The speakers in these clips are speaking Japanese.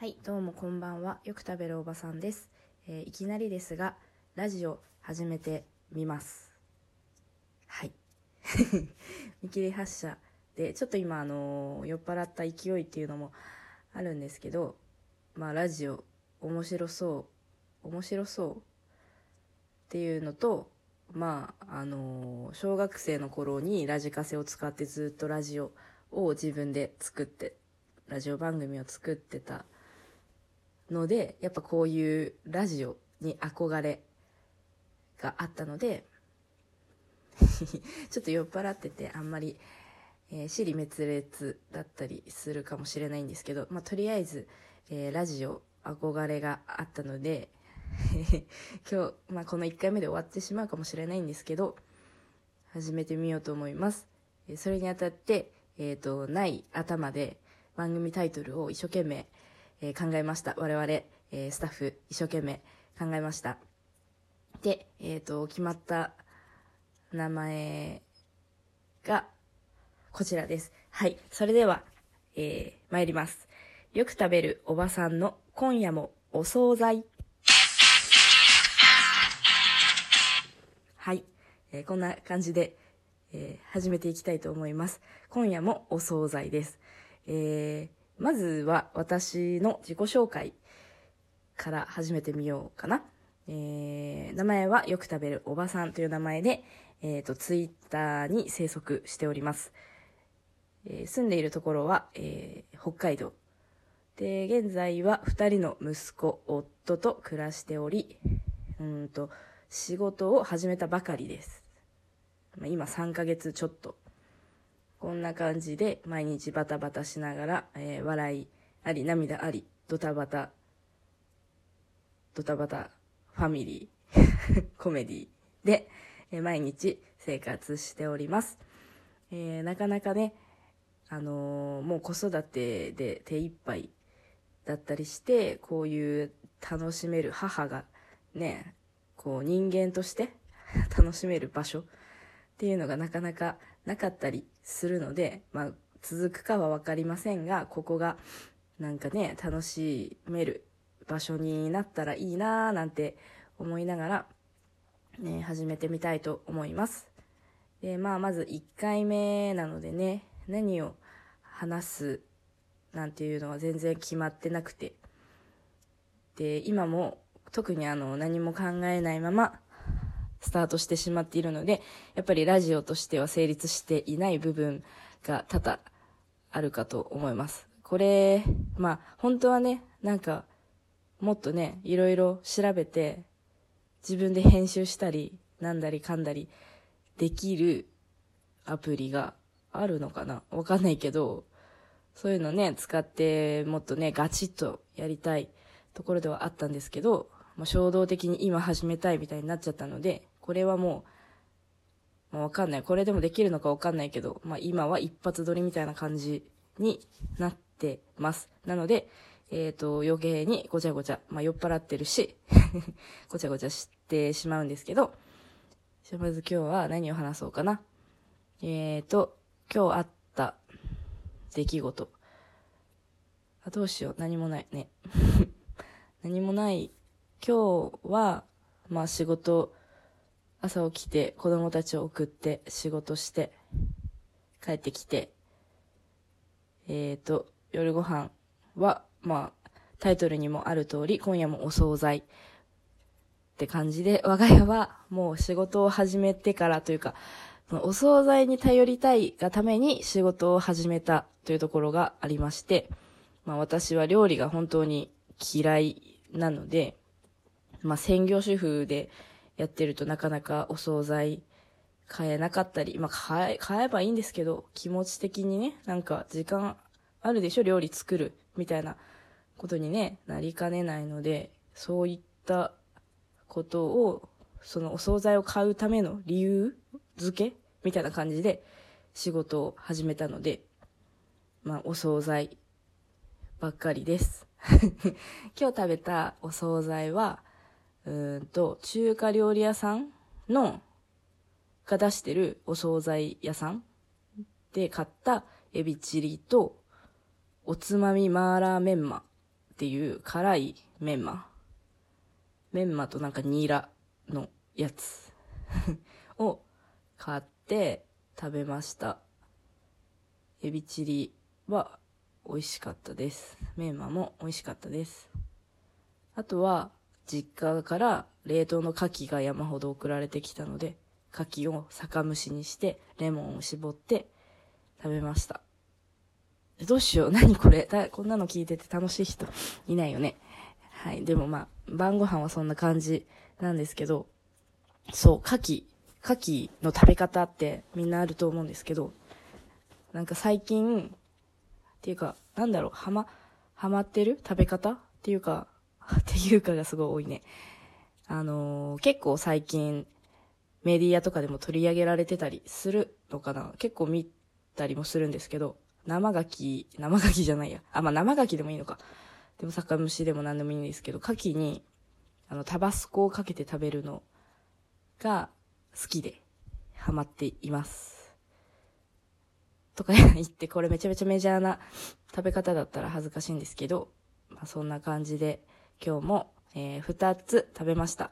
はい、どうもこんばんは。よく食べるおばさんです。えーいきなりですが、ラジオ始めてみます。はい。見切り発車で、ちょっと今、あのー酔っ払った勢いっていうのもあるんですけど、まあ、ラジオ面白そう、面白そうっていうのと、まあ、あのー小学生の頃にラジカセを使ってずっとラジオを自分で作って、ラジオ番組を作ってたのでやっぱこういうラジオに憧れがあったので ちょっと酔っ払っててあんまり、えー、尻滅裂だったりするかもしれないんですけど、まあ、とりあえず、えーラジオ憧れがあったので 今日、まあ、この1回目で終わってしまうかもしれないんですけど始めてみようと思います。それにあたって、えっ、と、ない頭で番組タイトルを一生懸命、えー考えました。我々、えースタッフ一生懸命考えました。で、えっ、と、決まった名前がこちらです。はい。それでは、えー参ります。よく食べるおばさんの今夜もお惣菜。はい、えーこんな感じで、えー始めていきたいと思います。今夜もお惣菜です。えーまずは私の自己紹介から始めてみようかな。えー名前はよく食べるおばさんという名前で、えっ、と、ツイッターに生息しております。えー住んでいるところは、えー北海道。で、現在は2人の息子、夫と暮らしており、うんと、仕事を始めたばかりです。今3ヶ月ちょっと。こんな感じで毎日バタバタしながら、えー笑いあり、涙あり、ドタバタ、ドタバタファミリー、コメディで、えー毎日生活しております。えーなかなかね、あのーもう子育てで手一杯だったりして、こういう楽しめる母がね、こう人間として 楽しめる場所っていうのがなかなかなかったりするので、まあ続くかは分かりませんが、ここがなんかね、楽しめる場所になったらいいなぁなんて思いながら、ね、始めてみたいと思います。で、まあまず1回目なのでね、何を話すなんていうのは全然決まってなくて、で、今も特にあの何も考えないままスタートしてしまっているので、やっぱりラジオとしては成立していない部分が多々あるかと思います。これ、まあ本当はね、なんかもっとね、いろいろ調べて自分で編集したり、なんだりかんだりできるアプリがあるのかな？わかんないけど、そういうのね、使ってもっとね、ガチッとやりたいところではあったんですけど、まあ、衝動的に今始めたいみたいになっちゃったので、これはもう、まあ、わかんない。これでもできるのかわかんないけど、まあ、今は一発撮りみたいな感じになってます。なので、えっ、と、余計にごちゃごちゃ、まあ、酔っ払ってるし、ごちゃごちゃしてしまうんですけど、じゃまず今日は何を話そうかな。えっ、と、今日あった出来事。あ、どうしよう。何もないね。何もない。今日は、まあ仕事、朝起きて子供たちを送って仕事して、帰ってきて、えっ、と、夜ご飯は、まあ、タイトルにもある通り、今夜もお惣菜って感じで、我が家はもう仕事を始めてからというか、お惣菜に頼りたいがために仕事を始めたというところがありまして、まあ私は料理が本当に嫌いなので、まあ専業主婦でやってるとなかなかお惣菜買えなかったり、まあ買え、買えばいいんですけど、気持ち的にね、なんか時間あるでしょ？料理作るみたいなことにね、なりかねないので、そういったことを、そのお惣菜を買うための理由付けみたいな感じで仕事を始めたので、まあお惣菜ばっかりです。今日食べたお惣菜は、うんと、中華料理屋さんの、が出してるお惣菜屋さんで買ったエビチリと、おつまみマーラーメンマっていう辛いメンマ。メンマとなんかニラのやつ を買って食べました。エビチリは美味しかったです。メンマも美味しかったです。あとは、実家から冷凍の牡蠣が山ほど送られてきたので、牡蠣を酒蒸しにして、レモンを絞って食べました。どうしよう 何これこんなの聞いてて楽しい人いないよね。はい。でもまあ、晩ご飯はそんな感じなんですけど、そう、牡蠣、牡蠣の食べ方ってみんなあると思うんですけど、なんか最近、っていうか、なんだろう、はま、はまってる？食べ方？っていうか、っていうかがすごい多いね。あのー、結構最近、メディアとかでも取り上げられてたりするのかな結構見たりもするんですけど、生牡蠣、生牡蠣じゃないや。あ、まあ、生牡蠣でもいいのか。でも酒蒸しでも何でもいいんですけど、牡蠣に、あの、タバスコをかけて食べるのが好きで、ハマっています。とか言って、これめちゃめちゃメジャーな食べ方だったら恥ずかしいんですけど、まあ、そんな感じで、今日も、えー、2つ食べました。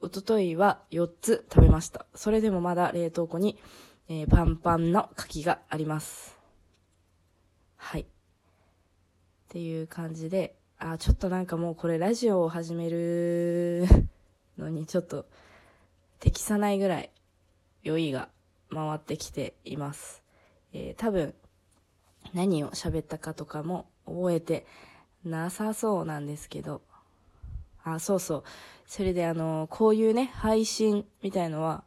おとといは4つ食べました。それでもまだ冷凍庫に、えー、パンパンの柿があります。はい。っていう感じで、あ、ちょっとなんかもうこれラジオを始めるのにちょっと適さないぐらい酔いが回ってきています。えー、多分何を喋ったかとかも覚えてなさそうなんですけど、あ、そうそう。それであの、こういうね、配信みたいのは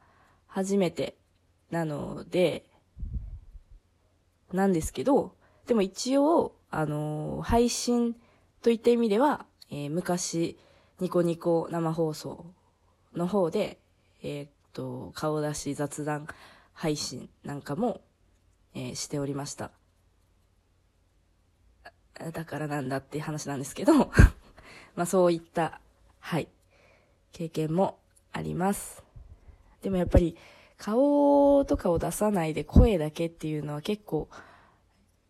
初めてなので、なんですけど、でも一応、あの、配信といった意味では、えー、昔、ニコニコ生放送の方で、えー、っと、顔出し雑談配信なんかも、えー、しておりました。だからなんだっていう話なんですけど まあそういった、はい、経験もあります。でもやっぱり顔とかを出さないで声だけっていうのは結構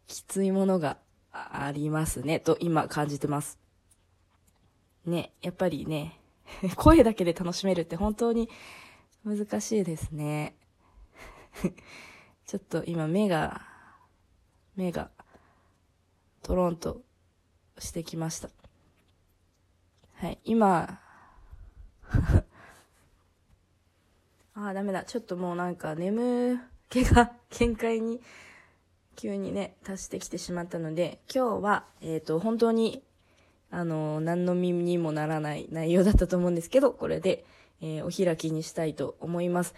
きついものがありますね、と今感じてます。ね、やっぱりね、声だけで楽しめるって本当に難しいですね。ちょっと今目が、目がトロンとしてきました。はい、今、ああ、ダメだ。ちょっともうなんか眠気が限界に急にね、達してきてしまったので、今日は、えっ、ー、と、本当に、あの、何の耳にもならない内容だったと思うんですけど、これで、えー、お開きにしたいと思います。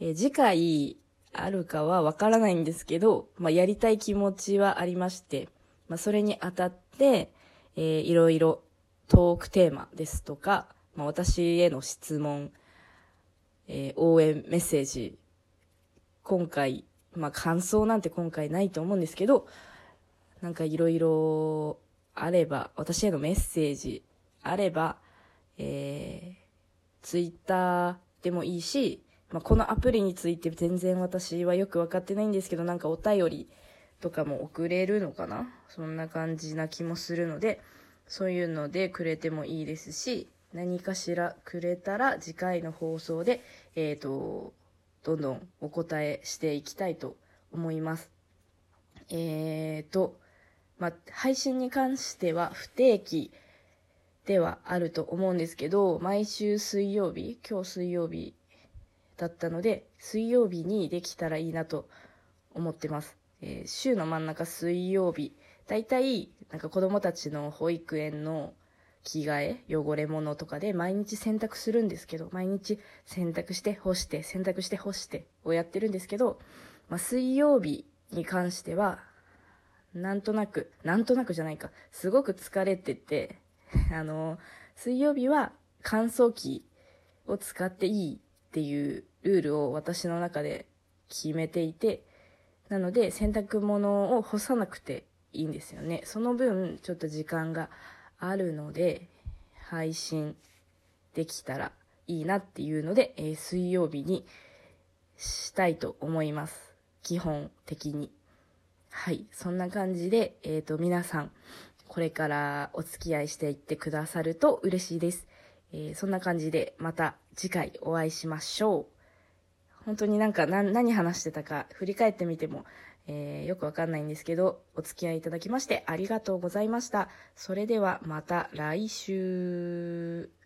え、次回、あるかはわからないんですけど、まあ、やりたい気持ちはありまして、まあ、それにあたって、えー、いろいろトークテーマですとか、まあ、私への質問、えー、応援メッセージ、今回、まあ、感想なんて今回ないと思うんですけど、なんかいろいろあれば、私へのメッセージあれば、えー、ツイッターでもいいし、まあ、このアプリについて全然私はよくわかってないんですけど、なんかお便りとかも送れるのかな？そんな感じな気もするので、そういうのでくれてもいいですし、何かしらくれたら次回の放送で、えっ、ー、と、どんどんお答えしていきたいと思います。えーと、まあ、配信に関しては不定期ではあると思うんですけど、毎週水曜日、今日水曜日だったので、水曜日にできたらいいなと思ってます。えー、週の真ん中水曜日、だいたいなんか子供たちの保育園の着替え、汚れ物とかで毎日洗濯するんですけど、毎日洗濯して干して、洗濯して干してをやってるんですけど、まあ、水曜日に関しては、なんとなく、なんとなくじゃないか、すごく疲れてて、あの、水曜日は乾燥機を使っていいっていうルールを私の中で決めていて、なので洗濯物を干さなくていいんですよね。その分、ちょっと時間があるので、配信できたらいいなっていうので、えー、水曜日にしたいと思います。基本的に。はい。そんな感じで、えっ、ー、と、皆さん、これからお付き合いしていってくださると嬉しいです。えーそんな感じでまた次回お会いしましょう。本当になんか何何話してたか振り返ってみても、えーよくわかんないんですけど、お付き合いいただきましてありがとうございました。それではまた来週。